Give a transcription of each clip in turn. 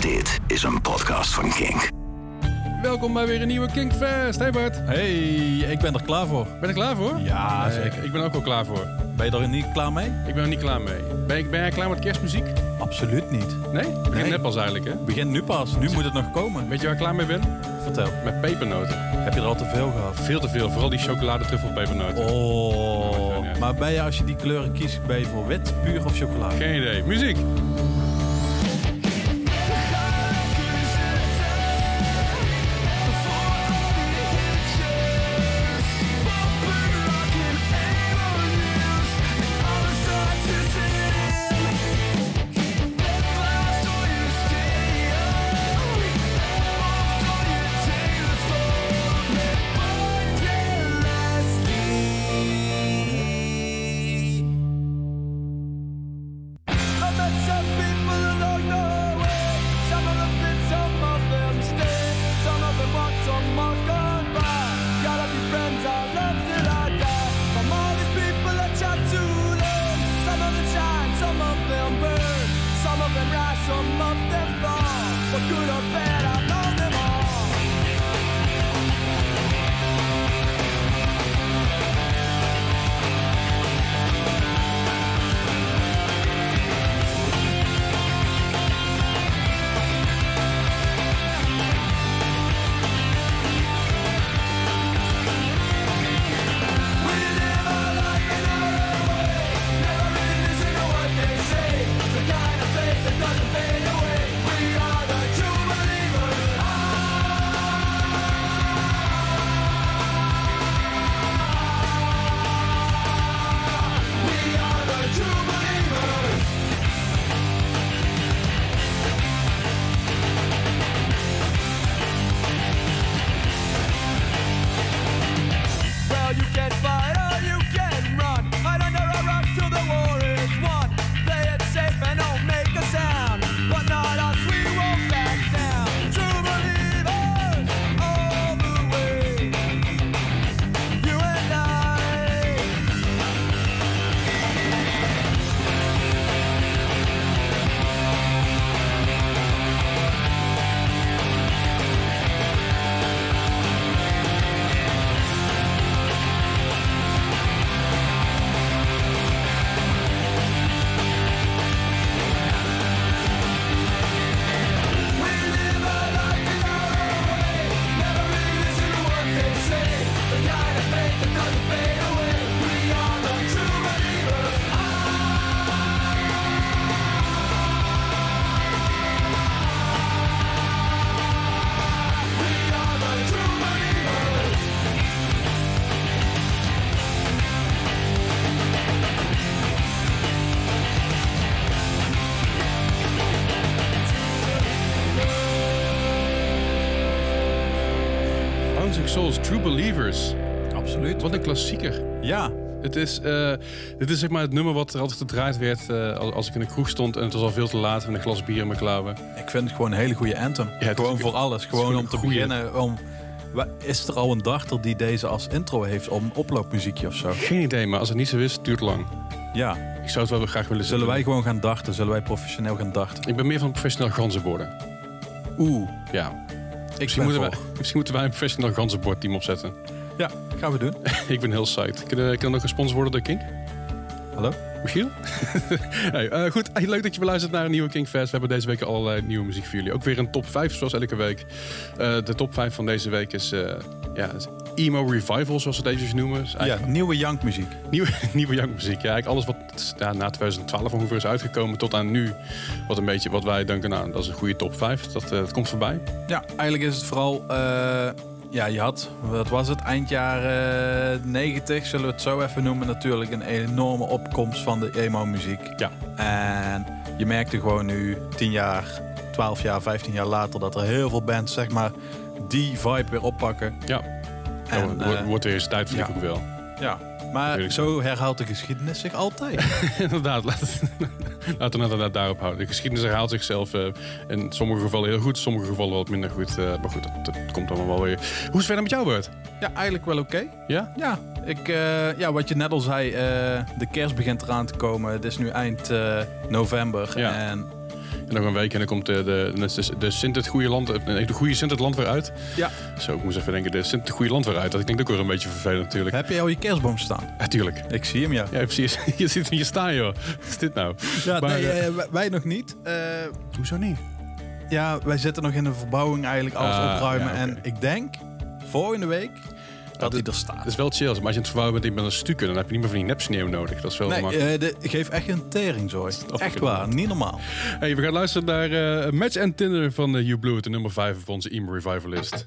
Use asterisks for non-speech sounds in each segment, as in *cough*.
Dit is een podcast van Kink. Welkom bij weer een nieuwe Kinkfest. Hey Bart, Hey, ik ben er klaar voor. ben je er klaar voor? Ja, Nee, zeker. Ik ben ook wel klaar voor. Ben je er niet klaar mee? Ik ben er niet klaar mee. Ben, ik- ben jij klaar met kerstmuziek? Absoluut niet. Nee? Het begint Nee. net pas eigenlijk, hè? Begin nu pas. Nu moet het nog komen. Weet je waar ik klaar mee ben? Vertel. Met pepernoten. Heb je er al te veel gehad? Veel te veel. Vooral die chocoladetruffelpepernoten. Oh. Maar ben je, als je die kleuren kiest, ben je voor wit, puur of chocolade? Geen idee. Muziek. Souls, True Believers. Absoluut. Wat een klassieker. Ja. Het is, eh, dit is zeg maar het nummer wat er altijd gedraaid werd eh, als, als ik in de kroeg stond en het was al veel te laat met een glas bier in mijn klauwen. Ik vind het gewoon een hele goede anthem. het gewoon is- voor alles. Gewoon om te goeie. beginnen. Om, is er al een darter die deze als intro heeft om oploopmuziekje of zo? Geen idee, maar als het niet zo is, duurt lang. Ja. Ik zou het wel graag willen Zullen wij zien. gewoon gaan darten? Zullen wij professioneel gaan darten? Ik ben meer van professioneel ganzenborden. Oeh. Ja. Ik Misschien moeten, wij, misschien moeten wij een professioneel ganzenbordteam opzetten. Ja, gaan we doen. *laughs* ik ben heel psyched. Kunnen kan nog gesponsord worden door Kink? Hallo? Michiel? *laughs* hey, eh, goed, Hey, leuk dat je beluistert naar een nieuwe Kingfest. We hebben deze week allerlei nieuwe muziek voor jullie. Ook weer een top 5 zoals elke week. Eh, de top 5 van deze week is, eh, ja, is Emo Revival, zoals ze eventjes noemen. Ja, eigenlijk nieuwe jankmuziek. nieuwe, *laughs* nieuwe jankmuziek. Ja, eigenlijk alles wat ja, na 2012 ongeveer is uitgekomen tot aan nu. Wat een beetje wat wij denken, nou, dat is een goede top 5. Dat, eh, dat komt voorbij. Ja, eigenlijk is het vooral... eh, ja, je had, wat was het, eind jaren 90, zullen we het zo even noemen, natuurlijk een enorme opkomst van de emo-muziek. Ja. En je merkte gewoon nu, 10 jaar, 12 jaar, 15 jaar later, dat er heel veel bands, zeg maar, die vibe weer oppakken. Ja, En, en, wordt, eh, wordt weer eens tijd, vind ja. ik ook wel. Ja, maar zo herhaalt de geschiedenis zich altijd. *laughs* inderdaad, laten we inderdaad daarop houden. De geschiedenis herhaalt zichzelf eh, in sommige gevallen heel goed, in sommige gevallen wat minder goed. eh, maar goed, dat, dat komt allemaal wel weer. Hoe is het verder met jou, Bert? ja, eigenlijk wel oké. Ja? Ja, ik, eh, ja, wat je net al zei, eh, de kerst begint eraan te komen. Het is nu eind eh, november. Ja. En En nog een week en dan komt de, de, de, de Sint het goede land, eh, nee, de goede Sint het land weer uit. Ja. Zo, ik moest even denken, de Sint het goede land weer uit. Dat klinkt ook weer een beetje vervelend natuurlijk. Heb je al je kerstboom staan? Ja, tuurlijk. Ik zie hem, ja. Ja, precies. *laughs* Je ziet hem hier staan, joh. Wat is dit nou? Ja, Maar, nee, eh, eh, wij- nog niet. Eh, Hoezo niet? ja, wij zitten nog in de verbouwing eigenlijk, alles Ah, opruimen. ja. En ik denk, volgende week, dat hij er staat. Het is wel chill. Maar als je het vervouwen bent met een stukken, dan heb je niet meer van die nepsneeuw nodig. Dat is wel Nee, eh, de, geef echt een teringzooi. Snap Echt waar, niet normaal. Hey, we gaan luisteren naar eh, Match and Tinder van uh, You Blue, de nummer 5 op onze emo revivalist.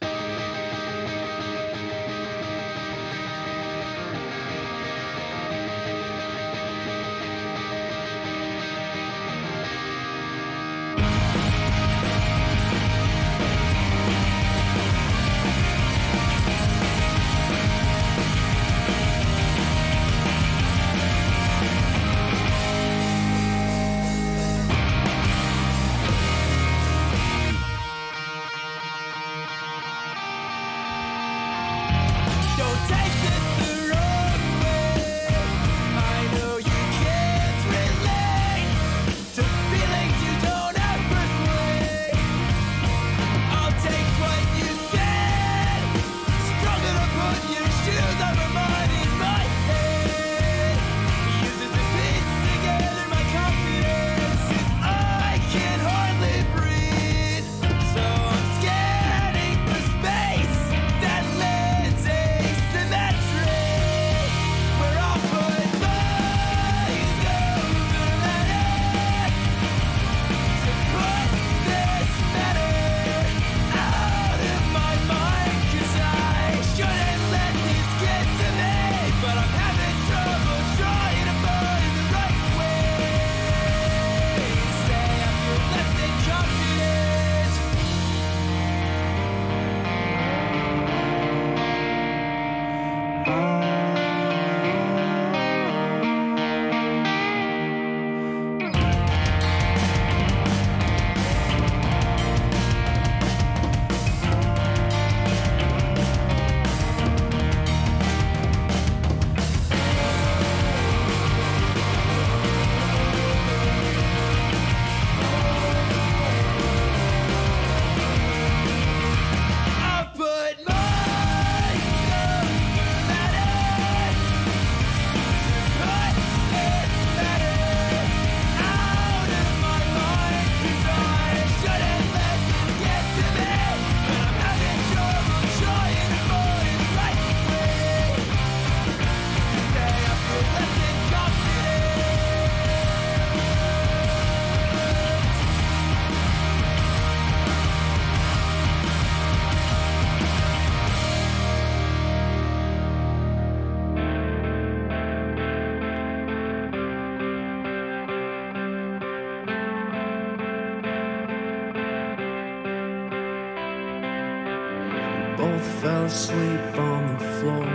Both fell asleep on the floor.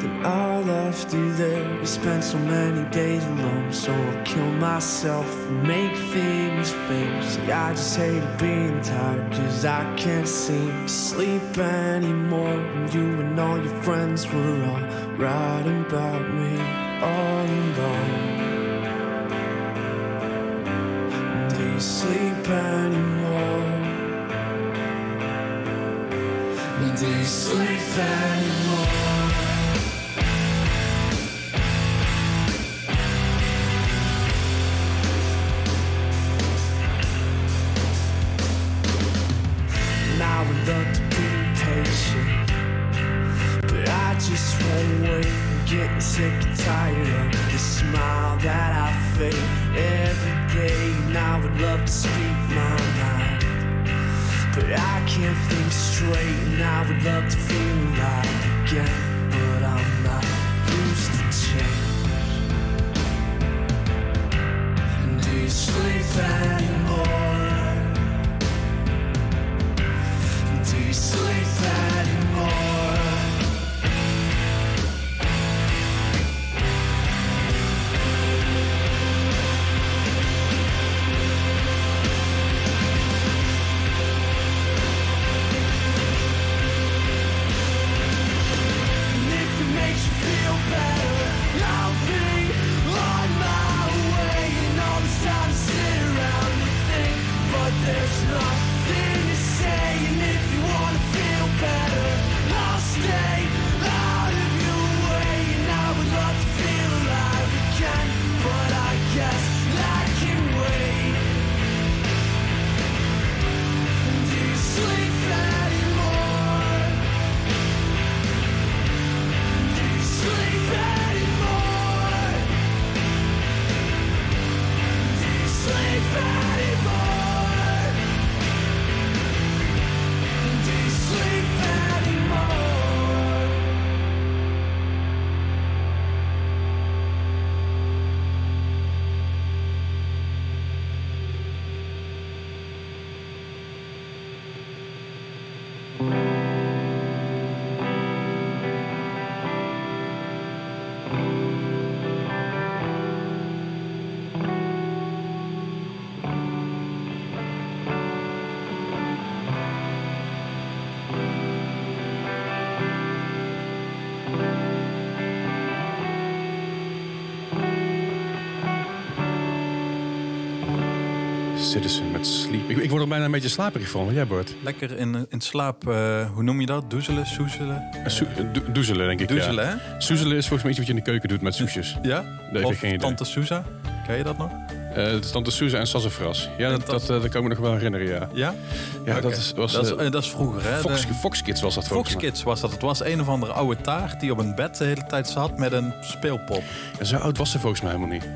Then I left you there. We spent so many days alone, so I'll kill myself and make things fair. See, I just hate being tired, cause I can't seem to sleep anymore. And you and all your friends were all writing about me all alone. Do you sleep anymore? Do you sleep anymore? Citizen met Sleep. Ik, ik word er bijna een beetje slaperig van. Wat jij, Bart? Lekker in, in slaap, eh, hoe noem je dat? Doezelen, soezelen? Uh, eh, do- doezelen, denk ik. Doezelen, ja. hè? Soezelen is volgens mij iets wat je in de keuken doet met soesjes. Ja? of geen. Tante Sousa? Ken je dat nog? Eh Tante Souza en sassafras. Ja, dat, dat, eh, dat kan ik me nog wel herinneren, ja. Ja? Ja, dat is, was... dat, is, eh, eh, dat is vroeger, hè? Fox, De- Fox Kids was dat volgens Fox mij. Kids was dat. Het was een of andere oude taart die op een bed de hele tijd zat met een speelpop. Ja, zo oud was ze volgens mij helemaal niet.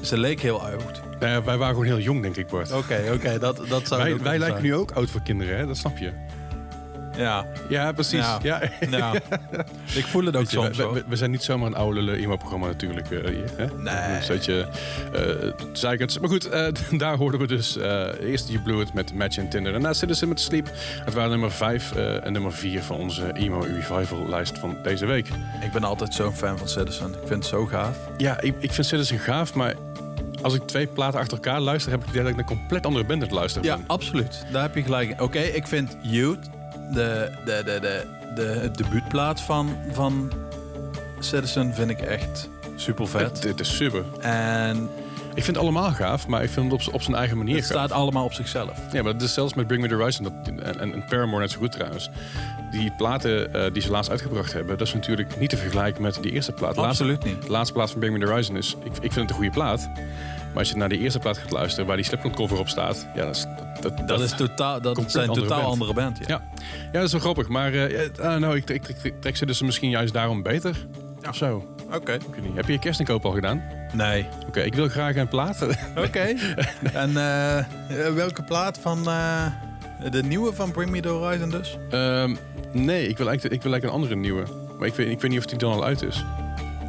Ze leek heel oud. Nou ja, wij waren gewoon heel jong, denk ik, Bart. Oké, oké, dat, dat zou het wij wij lijken nu ook oud voor kinderen, hè? Dat snap je. Ja, Ja, precies. Ja. Ja. ja. *laughs* ik voel het ook Weet je, soms we, hoor. we, we zijn niet zomaar een oude lullen emo-programma natuurlijk. eh, hier, hè? Nee. Een beetje uh, zeikert. Maar goed, eh, *laughs* daar hoorden we dus eh, eerst You Blew It met Match en Tinder. En daarna Citizen met Sleep. Het waren nummer 5 en nummer 4 van onze emo revival lijst van deze week. Ik ben altijd zo'n fan van Citizen. Ik vind het zo gaaf. Ja, ik, ik vind Citizen gaaf, maar als ik twee platen achter elkaar luister, heb ik het idee dat ik een compleet andere band aan het luisteren Ja, ben. absoluut. Daar heb je gelijk in. Oké, ik vind Youth, de, de, de, de, de debuutplaat van, van Citizen, vind ik echt super vet. Het is super. En Ik vind het allemaal gaaf, maar ik vind het op, zijn eigen manier het gaaf. staat allemaal op zichzelf. Ja, maar het is zelfs met Bring Me The Horizon dat, en, en, en Paramore net zo goed trouwens. Die platen eh, die ze laatst uitgebracht hebben, dat is natuurlijk niet te vergelijken met die eerste plaat. De laatste- Absoluut niet. De laatste plaat van Bring Me The Horizon is, ik, ik vind het een goede plaat. Maar als je naar die eerste plaat gaat luisteren, waar die Slipknot cover op staat, ja, dat is... Dat, dat, Dat, is totaal, dat zijn andere totaal band. andere band. Ja. Ja. ja, dat is wel grappig. Maar eh, ja, nou, ik, ik, ik, trek ze dus misschien juist daarom beter. Of zo. Oké. Heb je je kerstinkoop al gedaan? Nee. Oké, ik wil graag een plaat. Oké. *laughs* En eh, eh, welke plaat van eh, de nieuwe van Bring Me The Horizon dus? Ehm, nee, ik wil, eigenlijk, ik wil eigenlijk een andere nieuwe. Maar ik weet, ik weet niet of die dan al uit is.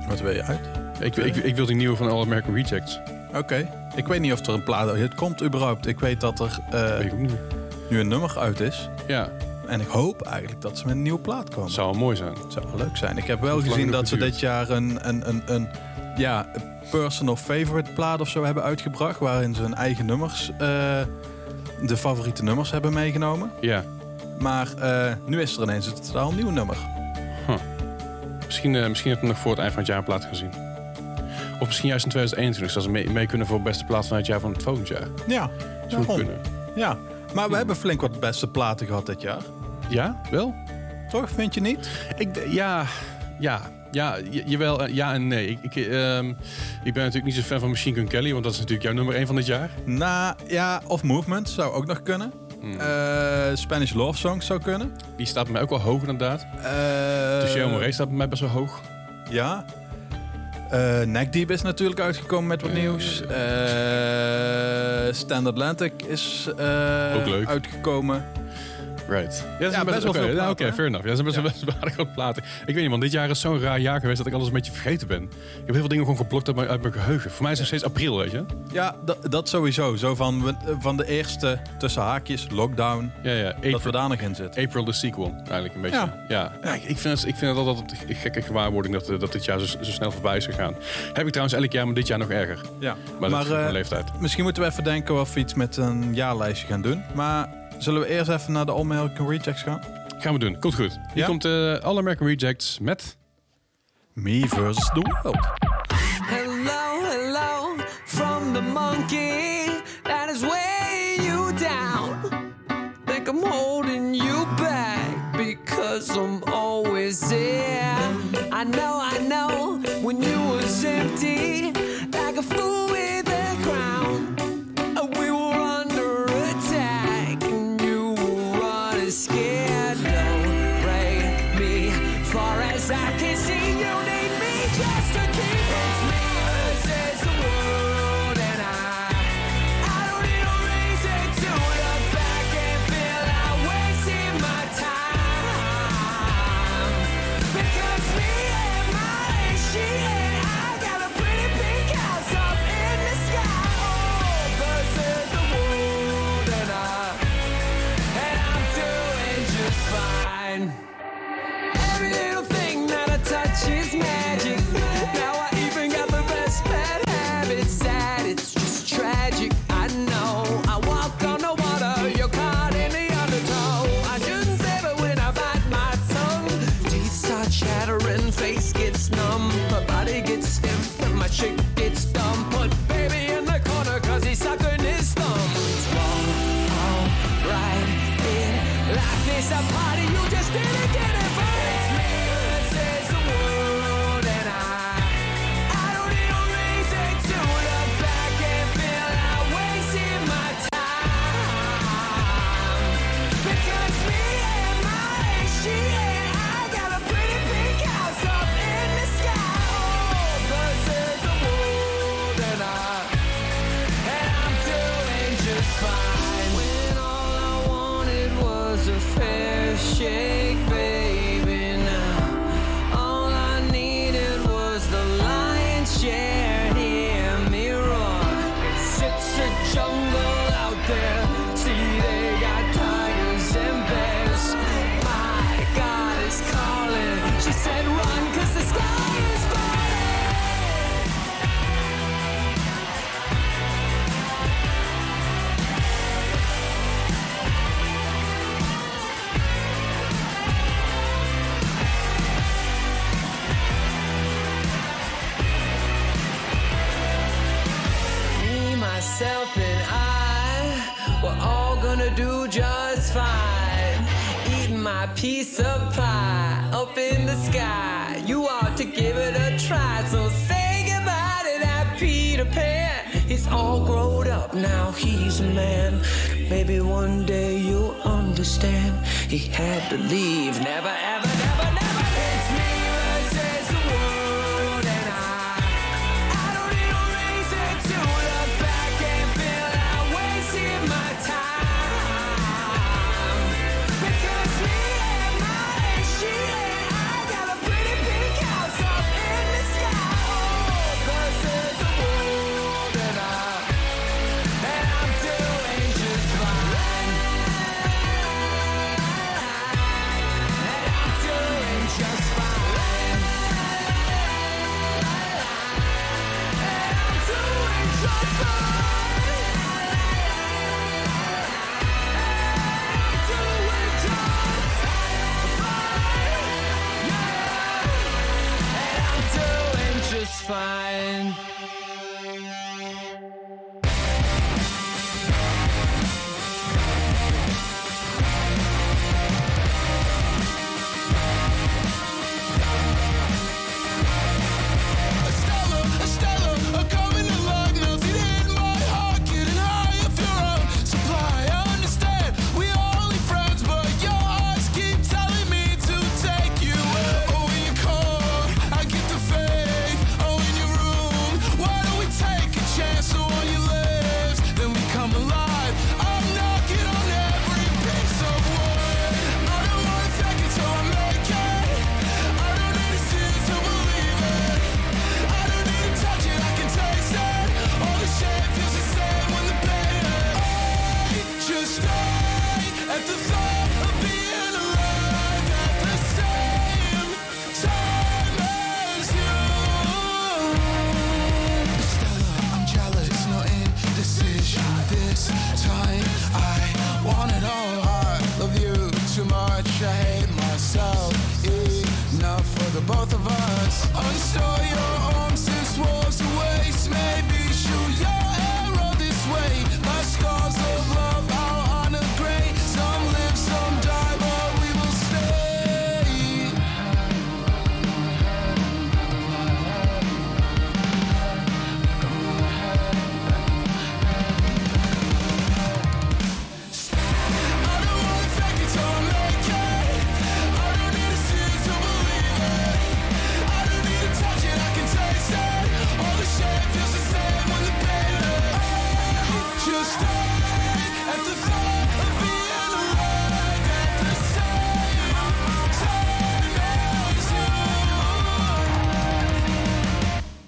Wat wil je uit? Ik, ik, ik wil die nieuwe van All American Rejects. Oké. Ik weet niet of er een plaat Het komt überhaupt. Ik weet dat er Weet ik ook niet. nu een nummer uit is. Ja, En ik hoop eigenlijk dat ze met een nieuwe plaat komen. zou wel mooi zijn. zou wel leuk zijn. Ik heb wel gezien dat ze dit jaar een, een, een, een ja, personal favorite plaat of zo hebben uitgebracht. Waarin ze hun eigen nummers, eh, de favoriete nummers hebben meegenomen. Ja, Maar eh, nu is er ineens een totaal nieuw nummer. misschien, eh, misschien heb ik nog voor het eind van het jaar een plaat gezien. Of misschien juist in 2021, zodat ze mee, mee kunnen voor beste plaat van het jaar van het volgend jaar. Ja, Zou kunnen. Ja, maar we hebben flink wat beste platen gehad dit jaar. Ja, wel? Toch, vind je niet? Ik, ja, ja, ja, jawel, eh, ja en nee. Ik, ik, ehm, ik ben natuurlijk niet zo fan van Machine Gun Kelly, want dat is natuurlijk jouw nummer 1 van dit jaar. Nou, ja, of Movement zou ook nog kunnen. Hmm. Eh, Spanish Love Songs zou kunnen. Die staat bij mij ook wel hoog inderdaad. Uh, Show Moree staat bij mij best wel hoog. Ja. Eh Neck Deep is natuurlijk uitgekomen met wat Eh, nieuws. Eh, Stand Atlantic is eh, uitgekomen. Right. Ja, Ja, best wel oké, veel ja, Oké, fair enough. Ja, dat zijn best, Ja. best wel *laughs* aardig wat platen. Ik weet niet, man. Dit jaar is zo'n raar jaar geweest dat ik alles een beetje vergeten ben. Ik heb heel veel dingen gewoon geblokt uit mijn, uit mijn geheugen. Voor mij is het nog steeds april, weet je? Ja, dat, dat sowieso. Zo van, van de eerste tussen haakjes, lockdown, Ja, ja. dat we daar nog in zitten. April de sequel, eigenlijk een beetje. Ja. Ja. Ja. ik, ik vind het, ik vind het altijd een gekke gewaarwording dat, eh, dat dit jaar zo, zo snel voorbij is gegaan. Heb ik trouwens elk jaar, maar dit jaar nog erger. Ja. Maar, dat is eh, mijn leeftijd. misschien moeten we even denken of we iets met een jaarlijstje gaan doen. Maar zullen we eerst even naar de All American Rejects gaan? Gaan we doen. Komt goed. Hier Ja? komt eh All American Rejects met... Me versus the world. Hello, hello, from the monkey had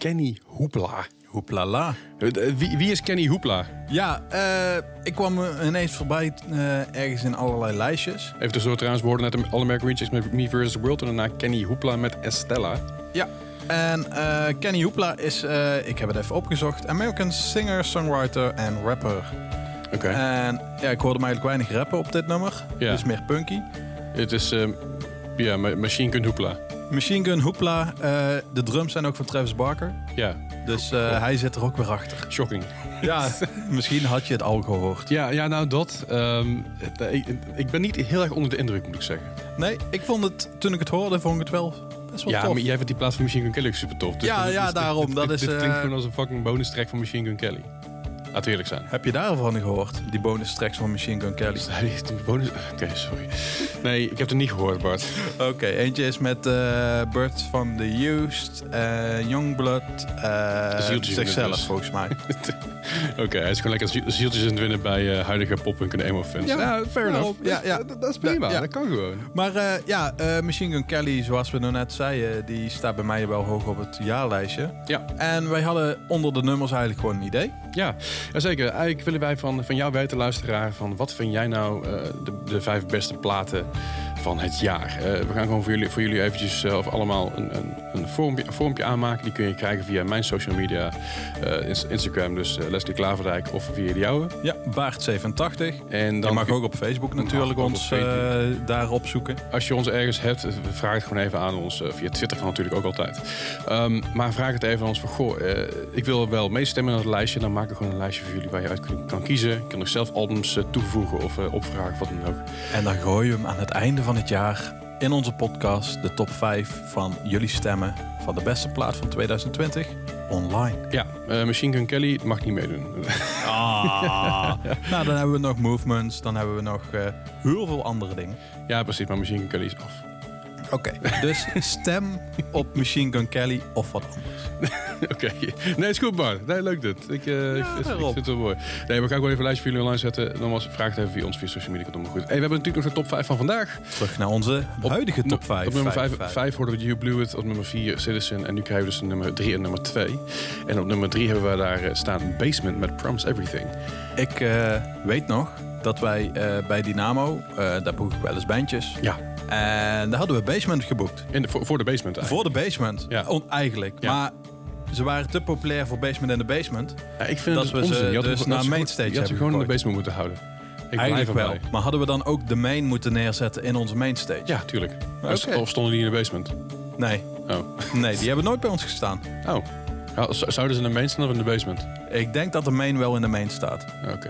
Kenny Hoepla. Hoeplala. Eh, Wie, wie is Kenny Hoepla? Ja, eh, ik kwam ineens voorbij eh, ergens in allerlei lijstjes. Even tussendoor trouwens, we hoorden net een All American Rejects met Me vs. The World. En daarna Kenny Hoepla met Estella. Ja. En Kenny Hoopla is, ik heb het even opgezocht, American singer, songwriter en rapper. Oké. En ja, ik hoorde hem eigenlijk weinig rappen op dit nummer. Ja. Het is meer punky. Het is ja, Ma- Machine Gun Hoepla. Machine Gun Hoopla, eh, de drums zijn ook van Travis Barker. Ja, Dus eh, hij zit er ook weer achter. shocking. Ja, *laughs* misschien had je het al gehoord. Ja, ja nou dat. ehm, het- ik, ik ben niet heel erg onder de indruk, moet ik zeggen. Nee, ik vond het, toen ik het hoorde, vond ik het wel best wel Ja, tof. maar jij vindt die plaats van Machine Gun Kelly ook super tof. Dus Ja, dit- ja, dit- daarom. Dit, Dat is, dit klinkt eh, gewoon als een fucking bonus track van Machine Gun Kelly. Laat eerlijk zijn. Heb je daarvan gehoord? Die bonus tracks van Machine Gun Kelly. *laughs* Een bonus? *laughs* Oké, sorry. Nee, ik heb het niet gehoord, Bart. Oké, eentje is met eh Bert van the Used, eh Youngblood, eh zieltjes in het zichzelf dus. volgens mij. *laughs* Oké, hij is gewoon lekker ziel- zieltjes aan het winnen bij eh, huidige pop en emo fans. Ja, fair enough. Ja, ja. Dat, dat is prima, Ja, dat kan gewoon. Maar eh, ja, eh, Machine Gun Kelly, zoals we net zeiden, die staat bij mij wel hoog op het jaarlijstje. Ja, En wij hadden onder de nummers eigenlijk gewoon een idee. ja. Zeker. Eigenlijk willen wij van, van jou weten, luisteraar, van wat vind jij nou eh, de, de vijf beste platen van het jaar? Eh, we gaan gewoon voor jullie, voor jullie eventjes eh, of allemaal een, een, een, vormpje, een vormpje aanmaken. Die kun je krijgen via mijn social media, eh, Ins- Instagram, dus Leslie Klaverdijk, of via de jouwe. Ja, Baart87. En dan Je mag ook op Facebook natuurlijk ons Facebook. daar opzoeken. Als je ons ergens hebt, vraag het gewoon even aan ons. Via Twitter kan natuurlijk ook altijd. Ehm, maar vraag het even aan ons van, goh, ik wil wel meestemmen in het lijstje. Dan maak ik gewoon een lijstje voor jullie waar je uit kan, kan kiezen. Je kan nog zelf albums toevoegen of opvragen, wat dan ook. En dan gooi je hem aan het einde van het jaar in onze podcast, de top 5 van jullie stemmen van de beste plaat van 2020 online. Ja, eh, Machine Gun Kelly mag niet meedoen. Ah. *laughs* nou, dan hebben we nog movements, dan hebben we nog eh, heel veel andere dingen. ja, precies, maar Machine Gun Kelly is af. Oké, dus stem op Machine Gun Kelly of wat anders. *laughs* Oké, nee, is goed, Bart. Nee, leuk dit. Ik, eh, ik, ik daarom. vind het wel mooi. Nee, we gaan gewoon even een lijstje voor jullie online zetten. Nogmaals, vraag het even via ons via social media. Komt allemaal goed. Hey, we hebben natuurlijk nog de top 5 van vandaag. Terug naar onze huidige top 5. Op nummer 5 hoorden we You Blew It. Op nummer 4 Citizen. En nu krijgen we dus nummer 3 en nummer 2. En op nummer 3 hebben we daar eh, staan Basement met Promise Everything. Ik eh, weet nog dat wij eh, bij Dynamo, eh, daar boek ik wel eens bandjes. Ja, En daar hadden we Basement geboekt. in de, voor, voor de Basement eigenlijk. Voor de Basement, Ja. On- eigenlijk. Ja. Maar ze waren te populair voor Basement in de Basement. Ja, ik vind dat het we ze. Je dus naar mainstage gewoon- Je hebben gewoon in de basement moeten houden. Ik Eigenlijk wel. Maar hadden we dan ook de main moeten neerzetten in onze mainstage? Ja, tuurlijk. Of stonden die in de basement? Nee. Oh. Nee, die hebben nooit bij ons gestaan. Oh. Ja, zouden ze in de main staan of in de basement? Ik denk dat de main wel in de main staat. Oké.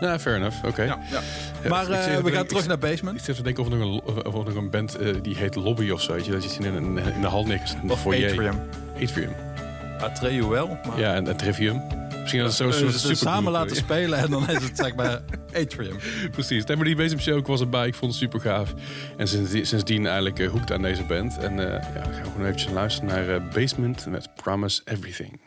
Ja, fair enough. Oké. Ja. Ja, Maar ik eh, we gaan ik- terug ik- naar Ik Basement. zit te denken of er nog een, of nog een band eh, die heet Lobby of zo. Weet je, dat je het in, een, in de hal de Of foyer. Atrium. Atrium. Atreu wel. Maar Ja, en, Trivium. Misschien dat het zo'n Eh, soort ze samen laten spelen en dan is het *laughs* zeg maar Atrium. Precies. Nee, maar die Basement Show, ik was erbij. Ik vond het super gaaf. En sindsdien, sindsdien eigenlijk uh, hoekt aan deze band. En ja, gaan we gewoon eventjes luisteren naar Basement met Promise Everything.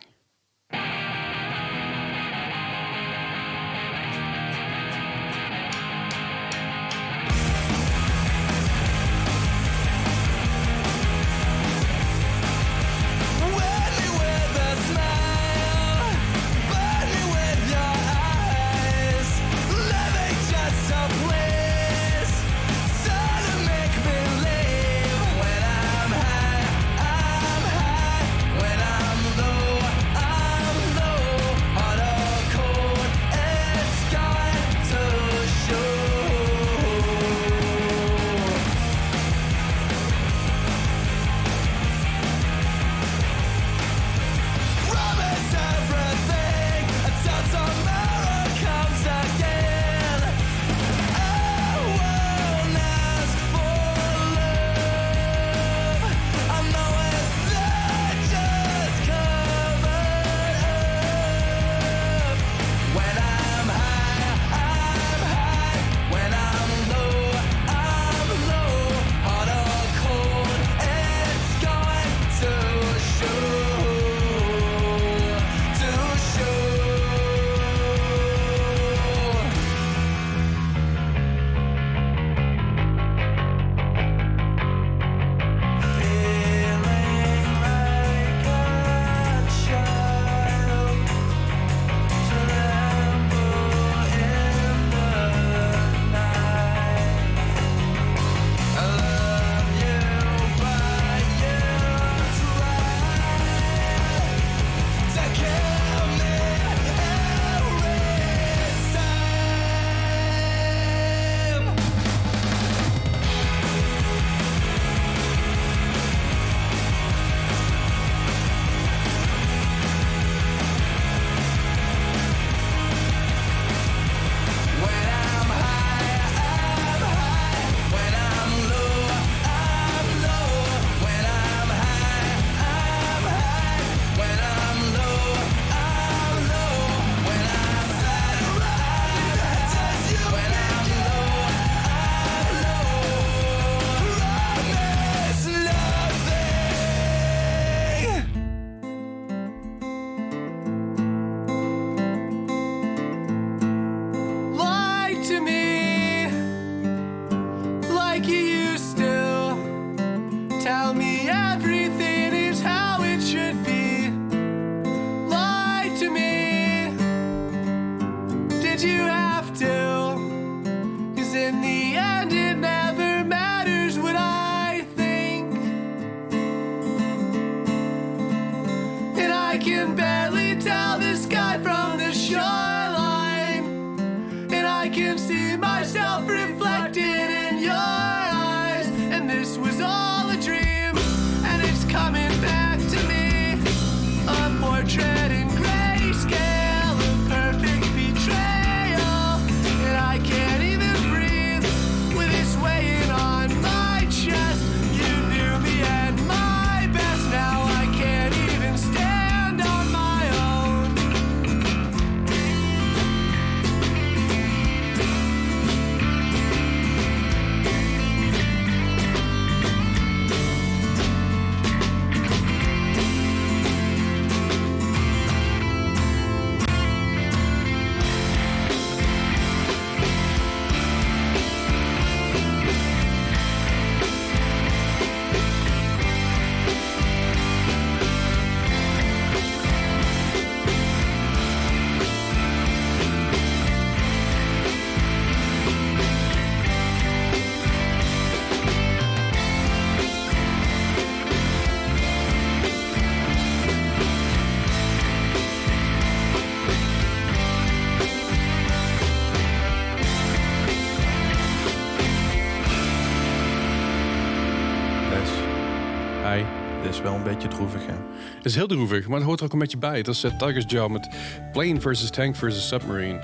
Is wel een beetje droevig, hè? Het is heel droevig, maar het hoort er ook een beetje bij. Dat is uh, Tiger's Jaw met Plane versus Tank versus Submarine.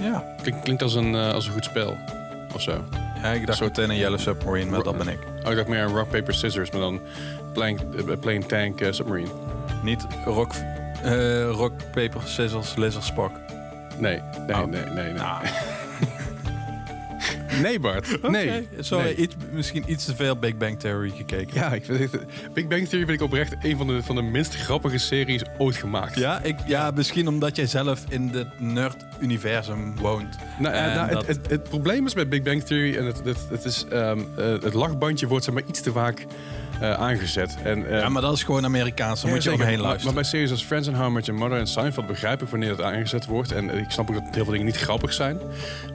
Ja. Klink- klinkt als een, eh, als een goed spel. Of zo. Ja, ik dacht Soort- meteen aan Yellow Submarine, maar dat ben ik. Oh, ik dacht meer Rock, Paper, Scissors, maar dan Plane, eh, plane Tank, eh, Submarine. Niet Rock, eh, rock Paper, Scissors, Lizard, Spock. Nee, nee, Oh. nee, nee. Nee, Nou. *laughs* nee Bart. Nee. Sorry, Nee. iets, misschien iets te veel Big Bang Theory gekeken. Ja, ik vind Big Bang Theory vind ik oprecht een van de, van de minst grappige series ooit gemaakt. Ja, ik, ja, misschien omdat jij zelf in het nerd-universum woont. Nou, En nou, dat- het, het, het probleem is bij Big Bang Theory, en het, het, het, is, ehm, eh, het lachbandje wordt zeg maar iets te vaak eh, aangezet. En, eh, ja, maar dat is gewoon Amerikaans, ja, moet je zeker. omheen Maar- luisteren. Maar bij series als Friends and How I Met Your Mother en Seinfeld begrijp ik wanneer het aangezet wordt. En ik snap ook dat heel veel dingen niet grappig zijn.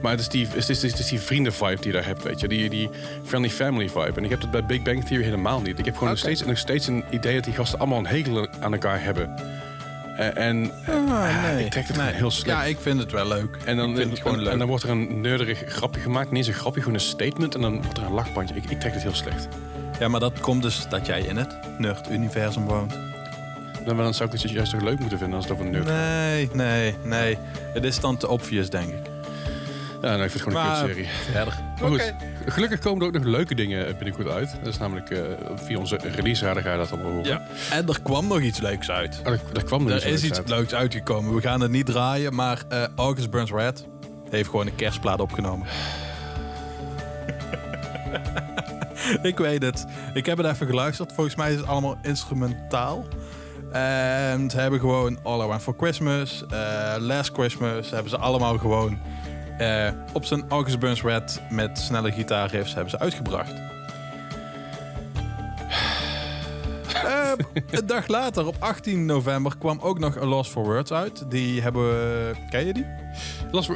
Maar het is die, het is, het is die vrienden-vibe die je daar hebt, weet je. Die, die friendly family vibe. En ik heb dat bij Big Bang Theory helemaal niet. Ik heb gewoon nog, steeds, nog steeds een idee dat die gasten allemaal een hekel aan elkaar hebben. Eh, en eh, Ah, ik trek het gewoon heel slecht. Ja, ik vind het wel leuk. En dan, ik vind het gewoon en, leuk. en dan wordt er een nerderig grapje gemaakt. Niet eens een grapje, gewoon een statement. En dan wordt er een lachbandje. Ik, ik trek het heel slecht. Ja, maar dat komt dus dat jij in het nerd-universum woont. Dan, dan zou ik het juist toch leuk moeten vinden als het over een nerd gaat. Nee, nee, nee. Het is dan te obvious, denk ik. Ja, nou, ik vind het gewoon een Maar- kutserie. Verder. Maar goed, gelukkig komen er ook nog leuke dingen binnenkort uit. Dat is namelijk eh, via onze release radar ga je dat allemaal horen. Ja. En er kwam nog iets leuks uit. Oh, daar, daar kwam er, Er is iets uit. leuks uitgekomen. We gaan het niet draaien, maar eh, August Burns Red heeft gewoon een kerstplaat opgenomen. *laughs* *laughs* ik weet het. Ik heb het even geluisterd. Volgens mij is het allemaal instrumentaal. En ze hebben gewoon All I Want For Christmas, eh, Last Christmas, hebben ze allemaal gewoon eh, op zijn August Burns Red met snelle gitaarriffs hebben ze uitgebracht. Een dag later, op 18 november, kwam ook nog A Lost for Words uit. Die hebben we... Ken je die?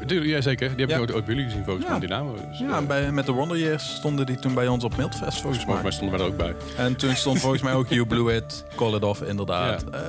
Die- ja, zeker. Die heb ik ooit, ooit bij jullie gezien volgens mij, die namen. Dus, Ja, eh, bij, met de Wonder Years stonden die toen bij ons op Mildfest, volgens volgens mij mij. stonden wij er ook bij. En toen stond volgens mij ook *laughs* You Blew It, Call It Off, inderdaad. Eh,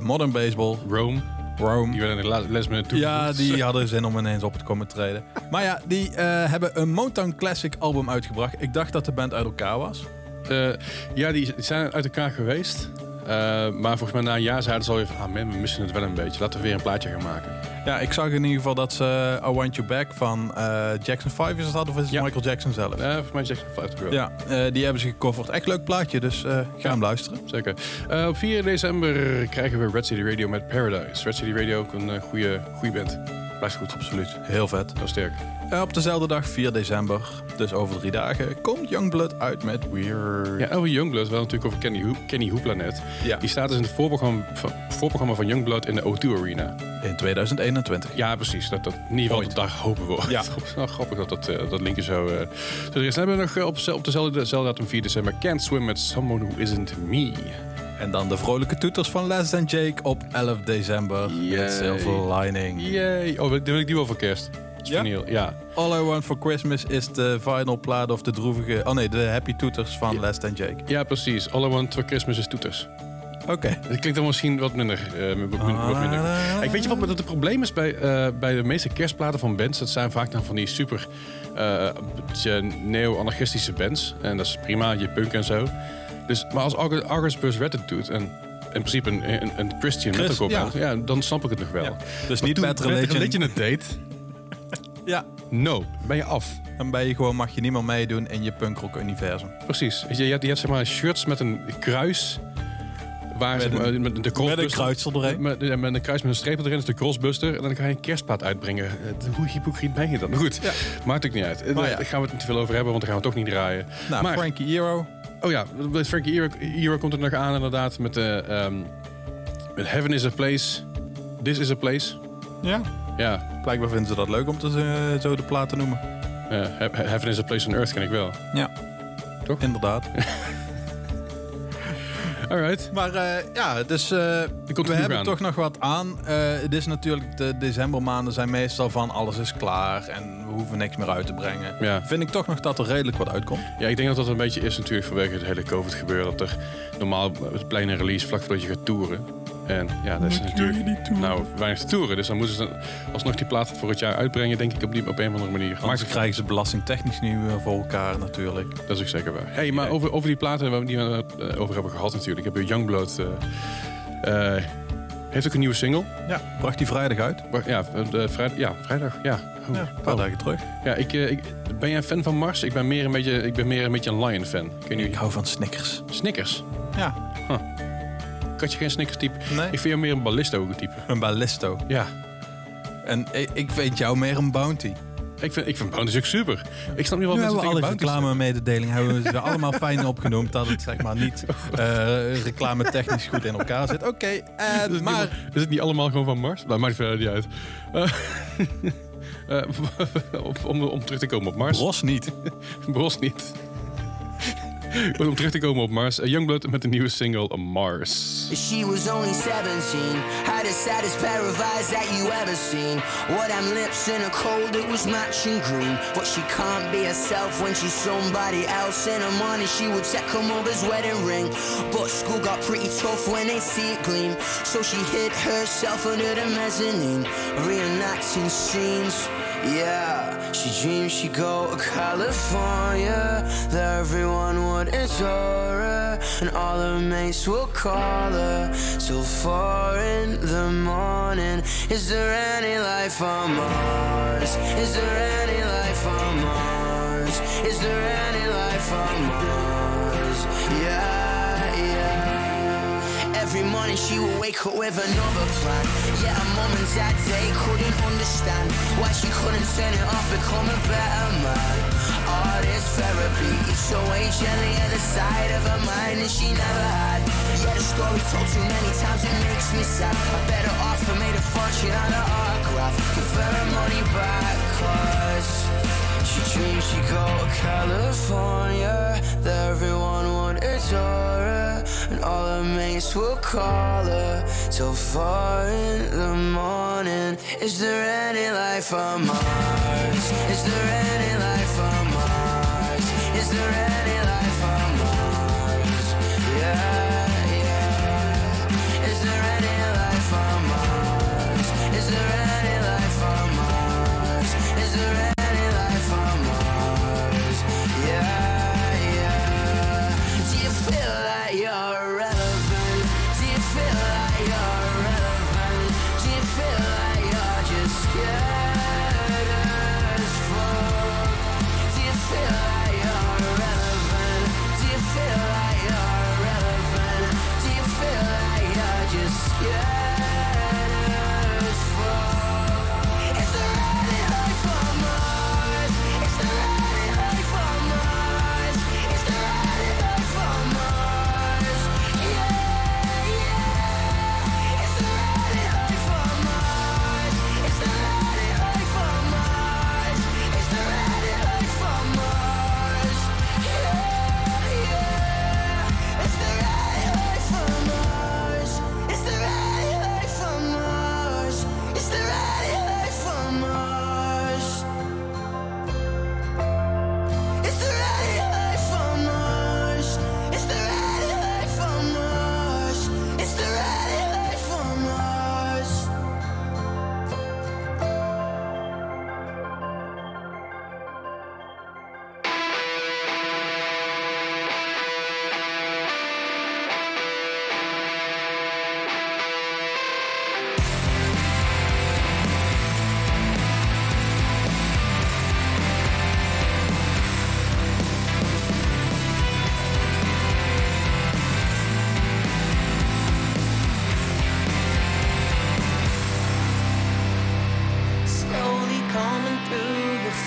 Modern Baseball, Rome, Rome. die werden in de les met toe. Ja, die *laughs* hadden zin om ineens op te komen treden. Maar ja, die eh, hebben een Motown Classic album uitgebracht. Ik dacht dat de band uit elkaar was. Eh, ja, die, zijn uit elkaar geweest. Eh, maar volgens mij na een jaar zeiden ze alweer van... Ah man, we missen het wel een beetje. Laten we weer een plaatje gaan maken. Ja, ik zag in ieder geval dat ze I Want You Back van eh, Jackson 5 is dat, of is het Ja. Michael Jackson zelf? Eh volgens mij Jackson 50 wel. Ja, eh, die hebben ze gecoverd. Echt leuk plaatje, dus eh, ga hem luisteren. Zeker. Eh, op 4 december krijgen we Red City Radio met Paradise. Red City Radio ook een eh, goede, goede band. Blijft goed. Absoluut, heel vet. Heel sterk. Eh, op dezelfde dag, 4 december, dus over drie dagen, komt Youngblood uit met Weird. Ja, over Youngblood, wel natuurlijk over Kenny, Ho Kenny Hoopla net. Ja. Die staat dus in het voorprogramma van, voorprogramma van Youngblood in de O2 Arena. In 2021. Ja, precies. Dat, dat, in ieder geval, dat daar hopen we. Ja. *laughs* nou, grappig dat dat, eh, dat linkje zo, is. Dan hebben we nog op, op dezelfde, dezelfde datum 4 december Can't Swim with Someone Who Isn't Me. En dan de vrolijke toeters van Les and Jake op 11 december Yay. met Silver Lining. Yay. Oh, dan wil ik die wel voor kerst. Dat Ja? vinyl. Ja. All I Want For Christmas is de final plaat of de droevige... Oh nee, de happy toeters van Ja. Les and Jake. ja, precies. All I Want for Christmas is toeters. Oké. Het klinkt dan misschien wat minder. eh, wat min- wat minder. Ik weet je wat het probleem is bij, eh, bij de meeste kerstplaten van bands? Dat zijn vaak dan van die super eh, beetje neo-anarchistische bands. En dat is prima, je punk en zo. Dus, maar als August, August Bus Red het doet en in principe een, een, een Christian Chris, metalcore ja. band, ja, dan snap ik het nog wel. Ja. Dus Maar niet toen Bad Religion. Religion het deed, Ja. no, ben je af. Dan ben je gewoon, mag je niet meer meedoen in je punkrock-universum. Precies. Je, je hebt, je hebt zeg maar shirts met een kruis. Waar Met zeg maar, een- met de Met een doorheen. Met, een kruis met een streep erin, is de crossbuster. En dan ga je een kerstplaat uitbrengen. Eh, Hoe hypocriet ben je dan? Goed, Ja. maakt ook niet uit. Eh, Maar Daar ja. gaan we het niet te veel over hebben, want daar gaan we toch niet draaien. Nou, maar, Frankie Hero. oh ja, Frankie Hero, Hero komt er nog aan inderdaad. Met, de ehm, met Heaven is a Place. This is a Place. Ja. Ja, Blijkbaar vinden ze dat leuk om te, eh, zo de plaat te noemen. eh, He- Heaven is a Place on Earth ken ik wel. Ja. Toch? Inderdaad. *laughs* Alright. Maar eh, ja, dus we hebben aan. toch nog wat aan. Het is natuurlijk, de decembermaanden zijn meestal van alles is klaar en we hoeven niks meer uit te brengen. Ja. Vind ik toch nog dat er redelijk wat uitkomt. Ja, ik denk dat dat een beetje is natuurlijk vanwege het hele COVID gebeuren. Dat er normaal het plein een release vlak voordat je gaat toeren. En ja, dat is natuurlijk nou weinig te toeren. Dus dan moeten ze dan alsnog die plaat voor het jaar uitbrengen, denk ik, op, die, op een of andere manier. Maar Anders krijgen ze belastingtechnisch nu eh, voor elkaar natuurlijk. dat is ook zeker waar. Hey, maar over, over die platen waar we die we het eh, over hebben gehad natuurlijk. Hebben we Youngblood... eh, eh, heeft ook een nieuwe single. Ja, bracht die vrijdag uit. Maar Ja, vrijdag. Ja, vrijdag. Ja. Oh. Ja, een paar Oh. dagen terug. Ja, ik, ik, ben jij een fan van Mars? Ik ben meer een beetje, ik ben meer een, beetje een Lion-fan. Ik weet Ik niet. hou van Snickers. Snickers. Ja, Ik had je geen Snickers-type. nee. Ik vind jou meer een ballisto-type. Een ballisto. Ja. En ik, ik vind jou meer een bounty. Ik vind, ik vind Bounty ook super. Ik snap niet wat Nu mensen alle tegen Bounty reclame mededelingen hebben we ze *laughs* allemaal fijn opgenoemd. Dat het zeg maar niet *laughs* eh reclame technisch goed in elkaar zit. Oké, Is eh, het niet- maar is het niet allemaal gewoon van Mars? Nou, maakt verder niet uit. Eh, *laughs* eh, om, om terug te komen op Mars. Bros niet. Bros niet. Om terug te komen op Mars. Youngblood met de nieuwe single Mars. She was only 17, had the saddest pair of eyes that you ever seen. What them lips in a cold, it was matching green. But she can't be herself when she's somebody else. In the morning, she would check her mother's wedding ring. But school got pretty tough when they see it gleam. So she hid herself under the mezzanine, reenacting scenes. Yeah, she dreamed she'd go to California. That everyone would adore her, and all her mates will call her. Till four in the morning. Is there any life on Mars? Is there any life on Mars? Is there any life on Mars? Every morning she would wake up with another plan. Yeah, her mom and dad, they couldn't understand why she couldn't turn it off, become a better man. All this therapy, it's always gently at the side of her mind that she never had. Yeah, the story told too many times, it makes me sad. I better off and made a fortune on her autograph. Give her money back, cause she dreamed she'd go to California. There everyone would adore her, and all her mates would call her till four in the morning. Is there any life on Mars? Is there any life on Mars? Is there any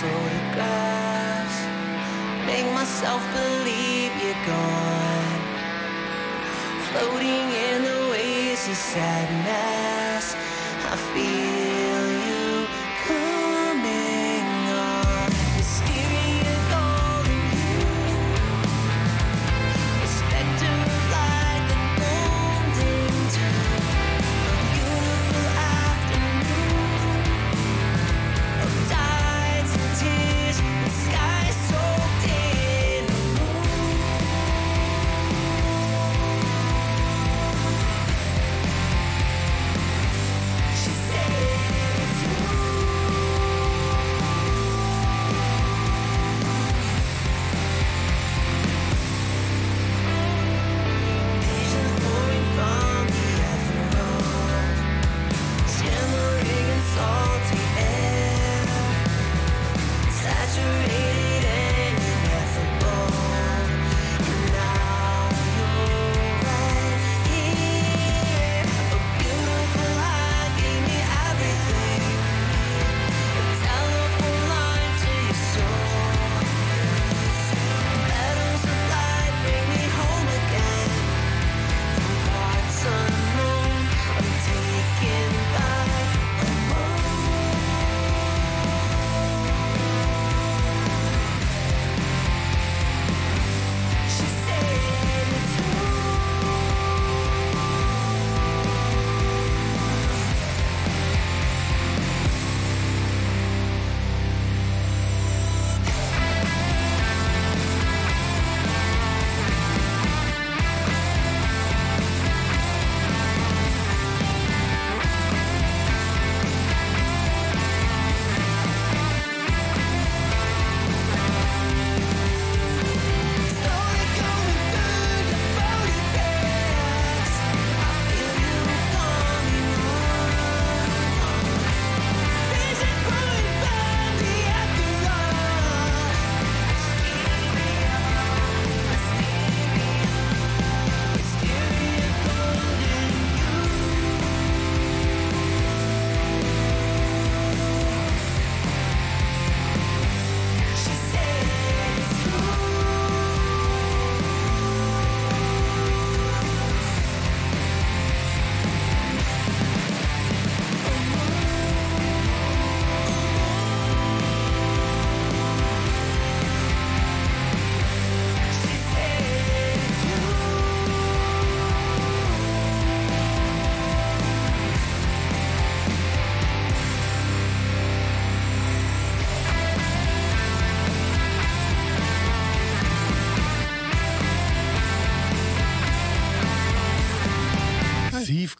photographs. Make myself believe you're gone. Floating in the waves of sadness. I feel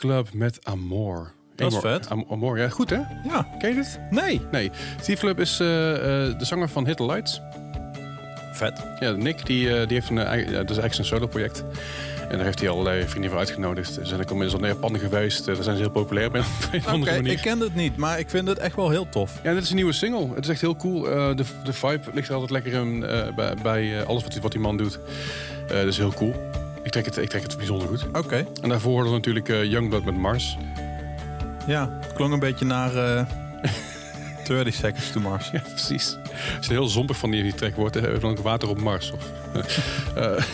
Club met Amor. Dat is vet. Am- Amor, ja, goed hè? Ja. Ken je dit? Nee. Nee. Thief Club is eh, eh, de zanger van Hit the Lights. Vet. Ja, Nick, die, eh, die heeft een, dat is eigenlijk zijn solo-project. En daar heeft hij allerlei vrienden voor uitgenodigd. Ze zijn ook inmiddels al naar Japan geweest. Daar zijn ze heel populair bij op een *laughs* andere manier. ik ken het niet, maar ik vind het echt wel heel tof. Ja, dit is een nieuwe single. Het is echt heel cool. De, de vibe ligt er altijd lekker in bij, bij alles wat, die- wat die man doet. Eh dat is heel cool. Ik trek het, ik trek het bijzonder goed. Oké. En daarvoor hadden we natuurlijk eh, Youngblood met Mars. Ja, het klonk een beetje naar eh *laughs* 30 Seconds to Mars. Ja, precies. Als je heel zompig van die, die track wordt, eh, dan ook water op Mars. Of, *laughs*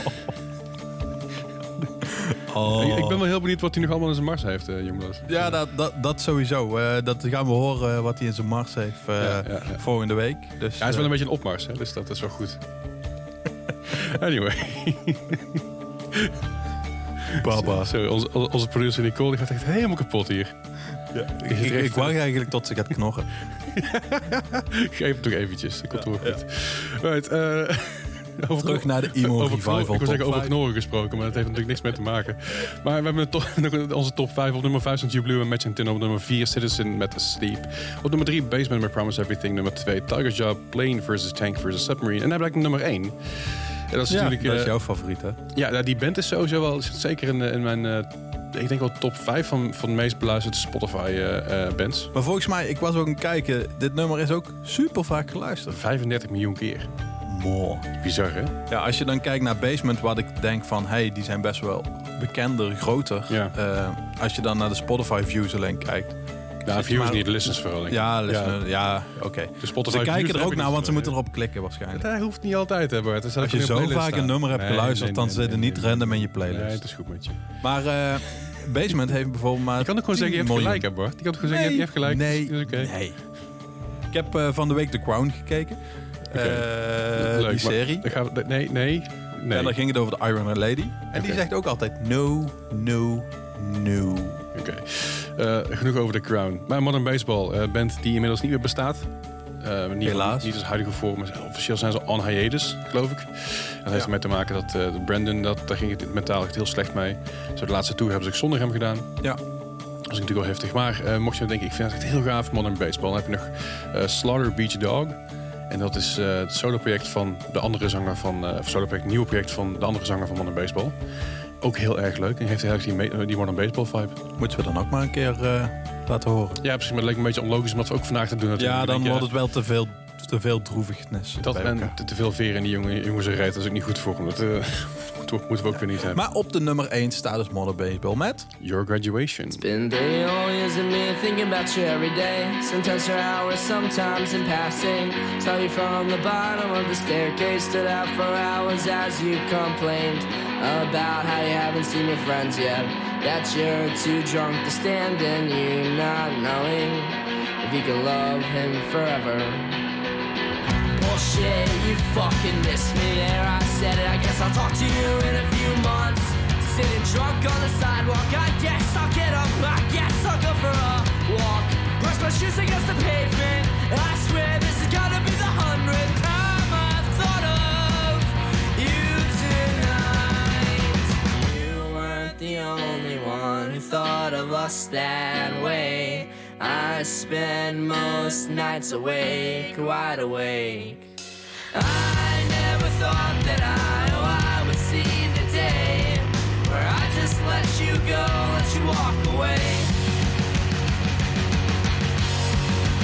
Oh. *laughs* ik, ben wel heel benieuwd wat hij nog allemaal in zijn Mars heeft, eh Youngblood. Ja, dat, dat, dat sowieso. Dat gaan we horen wat hij in zijn mars heeft Ja, ja, ja. volgende week. Dus, Ja, hij is wel een beetje een opmars, hè, dus dat is wel goed. anyway. Baba. *laughs* Sorry, onze, onze producer Nicole die gaat echt helemaal kapot hier. Ik, ik, ik wacht eigenlijk tot ze gaat knorren. *laughs* Geef het nog eventjes, dat komt wel goed. Right, eh, *laughs* over Terug naar de emo over revival. Ik wil zeggen over knorren gesproken, maar dat heeft natuurlijk niks mee te maken. Maar we hebben top- onze top 5. Op nummer 5 stond You Blue en Match Tin. Op nummer 4 Citizen met Sleep. Op nummer 3 Basement met Promise Everything. Nummer 2 Tiger Job, Plane versus Tank versus Submarine. En dan heb ik nummer 1. En dat is Ja, natuurlijk... dat is eh, jouw favoriet, hè? ja, nou, die band is sowieso wel zit zeker in, eh, in mijn... eh, ik denk wel top 5 van, van de meest beluisterde Spotify eh, eh, bands. Maar volgens mij, ik was ook aan het kijken, dit nummer is ook super vaak geluisterd. 35 miljoen keer. Mooi. Bizar, hè? Ja, als je dan kijkt naar Basement, wat ik denk van, hey, die zijn best wel bekender, groter. Ja. Als je dan naar de Spotify views alleen kijkt, Nou, views maar- niet, listens vooral. denk ik. Ja, listen, ja, oké. Spotify Ze kijken er ook naar, want ze moeten ja. erop klikken waarschijnlijk. Dat hoeft niet altijd, hè, Bart. Als je zo vaak een nummer hebt. Nee, geluisterd, nee, dan nee, zit er nee, niet nee. random in je Nee, playlist. het is goed met je. Maar eh, Basement heeft bijvoorbeeld maar Je kan ook gewoon zeggen, je hebt 10 gelijk, hè, Bart. Je kan ook gewoon zeggen, je hebt gelijk. Nee, nee. Ik heb eh, van de week The Crown gekeken. Eh, Leuk, die serie. dan gaan we- nee, nee, nee. En dan ging het over de Iron Lady. En die zegt ook altijd no, no, no. Oké. Eh, genoeg over The Crown. Maar Modern Baseball, eh band die inmiddels niet meer bestaat. Eh, niet, Helaas. Niet als huidige vorm. Officieel zijn ze on hiatus, geloof ik. Dat heeft ermee te maken dat Brandon, dat, daar ging het mentaal echt heel slecht mee. Zo de laatste tour hebben ze zonder hem gedaan. Ja. Dat is natuurlijk wel heftig. Maar mocht je nou denken, ik vind het echt heel gaaf, Modern Baseball. Dan heb je nog Slaughter Beach Dog. En dat is het solo-project van de andere zanger van... of solo-project, nieuwe project van de andere zanger van Modern Baseball. Ook heel erg leuk. En heeft heel erg die, die Modern Baseball vibe. Moeten we dan ook maar een keer eh, laten horen. Ja, precies. Maar het leek me een beetje onlogisch om dat ook vandaag te doen. natuurlijk. Ja, dan wordt het wel te veel, te veel droevignis Dat en te, te veel veren in die jongen, jongens reet, dat is ook niet goed voor hem. Dat eh, *laughs* toch moeten we ook weer niet hebben. Maar op de nummer 1 staat dus Modern Baseball met... Your graduation. Been three whole years of me thinking about you every day. Sometimes for hours, sometimes in passing. Saw you from the bottom of the staircase, stood out for hours as you complained about how you haven't seen your friends yet. That you're too drunk to stand and you not knowing if you can love him forever. Bullshit, you fucking missed me there. I said it, I guess I'll talk to you in a few months. Sitting drunk on the sidewalk, I guess I'll get up, I guess I'll go for a walk. Brush my shoes against the pavement. I swear this is gonna be the hundredth time I've thought of you tonight. You weren't the only one who thought of us that way. I spend most nights awake, wide awake. You go, let you walk away.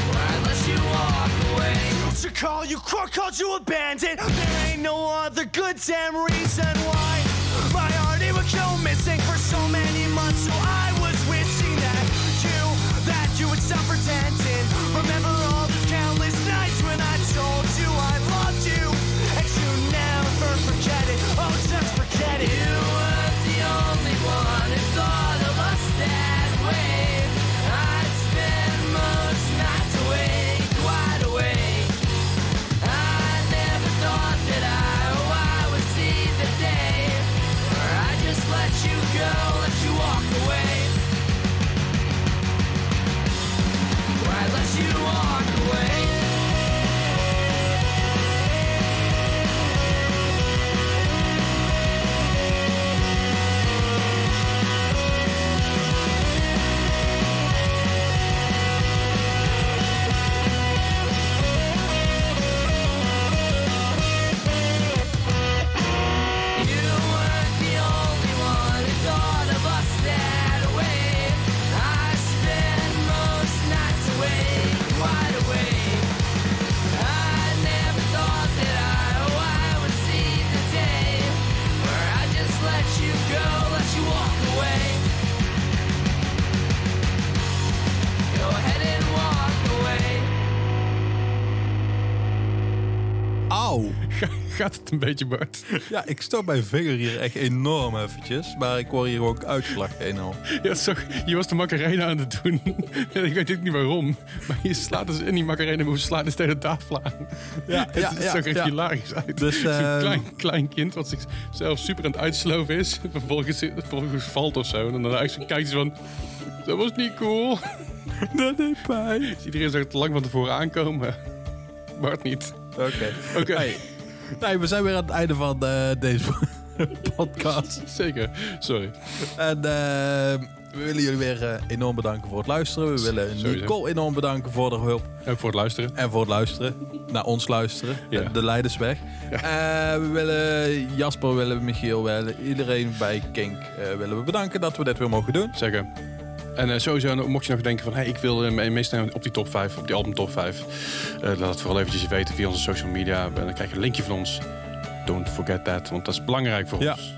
Where I let you walk away. to call you crook, called you abandoned. There ain't no other good damn reason why my heart it would go missing *laughs* Gaat het een beetje, Bart? Ja, ik stoot mijn vinger hier echt enorm eventjes. Maar ik word hier ook uitgeslagen enorm. Ja, zo, je was de Macarena aan het doen. En *laughs* ik weet ook niet waarom. Maar je slaat dus in die Macarena, hoe slaat dus tegen de tafel aan. Ja, *laughs* het ja, zag er echt ja. hilarisch uit. Dus, Zo'n ehm, klein, klein kind wat zichzelf super aan het uitsloven is. Vervolgens, vervolgens valt of zo. En dan kijkt hij van... Dat was niet cool. Dat deed pijn. Dus iedereen zag het lang van tevoren aankomen. Bart niet. Oké. Oké, Hey. Nee, we zijn weer aan het einde van eh, deze *laughs* podcast. zeker. Sorry. En eh, we willen jullie weer eh, enorm bedanken voor het luisteren. We willen Sowieso. Nicole enorm bedanken voor de hulp. Ook voor het luisteren. En voor het luisteren. Naar ons luisteren. Ja. De, de Leidersweg. Eh, we willen Jasper, we willen Michiel, we willen iedereen bij Kink willen we bedanken dat we dit weer mogen doen. Zeker. En eh, sowieso, mocht je nog denken van... Hey, ik wil uh, meestal op die top 5, op die album top 5. eh, laat het vooral eventjes weten via onze social media. En dan krijg je een linkje van ons. Don't forget that, want dat is belangrijk voor Ja. ons.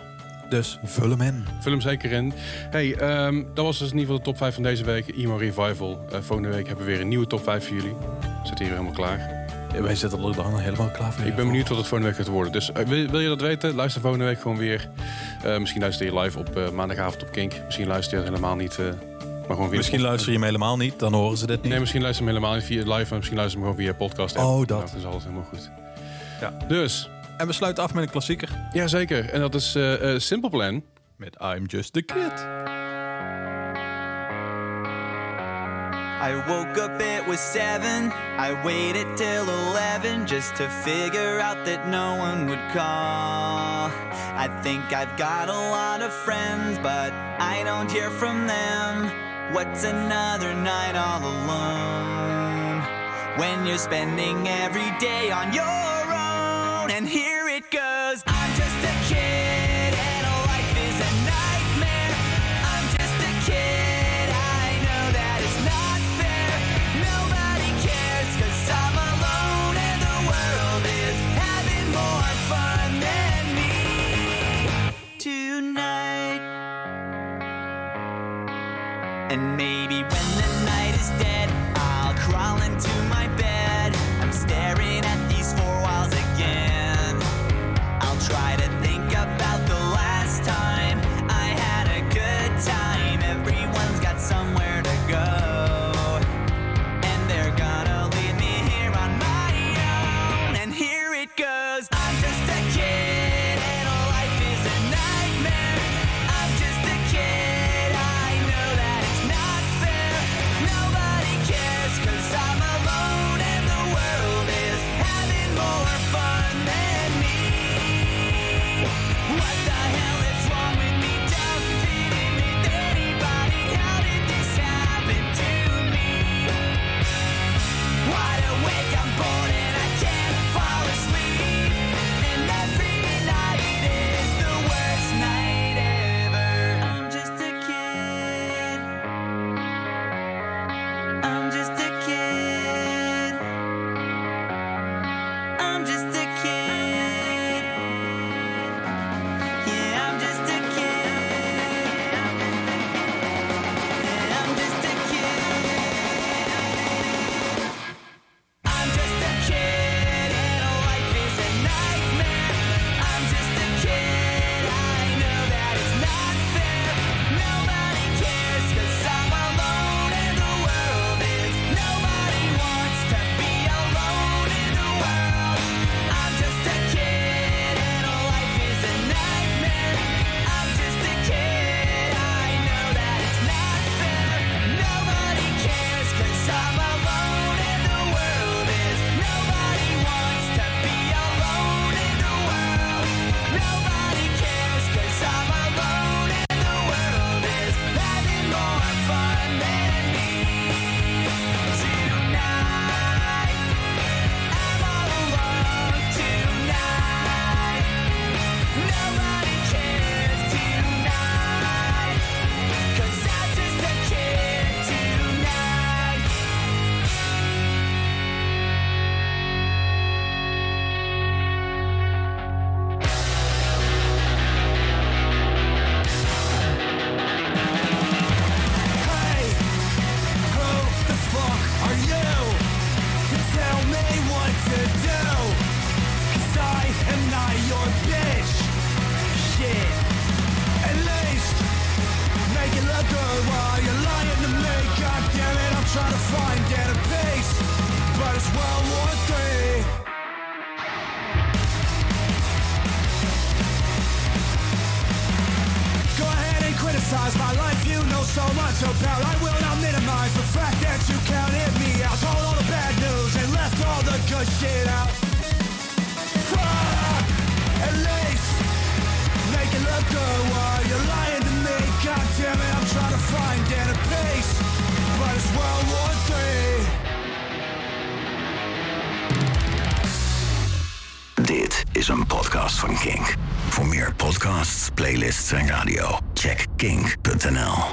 Dus vul hem in. Vul hem zeker in. Hey, ehm, dat was dus in ieder geval de top 5 van deze week. Emo Revival. Volgende week hebben we weer een nieuwe top 5 voor jullie. Zit hier helemaal klaar. Ja, wij zitten er dan helemaal klaar voor. Ik ben benieuwd wat het volgende week gaat worden. Dus wil, wil je dat weten? Luister volgende week gewoon weer. Misschien luister je live op maandagavond op Kink. Misschien luister je het helemaal niet. Maar gewoon via Misschien luister je hem helemaal niet, dan horen ze dit niet. Nee, misschien luister je hem helemaal niet via live. En misschien luister je hem gewoon via podcast. app. Oh, dat. Nou, dat is alles helemaal goed. Ja. Dus, En we sluiten af met een klassieker. ja zeker. En dat is eh, eh, Simple Plan. Met I'm Just the Kid. I woke up, it was seven. I waited till eleven just to figure out that no one would call. I think I've got a lot of friends, but I don't hear from them. What's another night all alone? When you're spending every day on your own, and here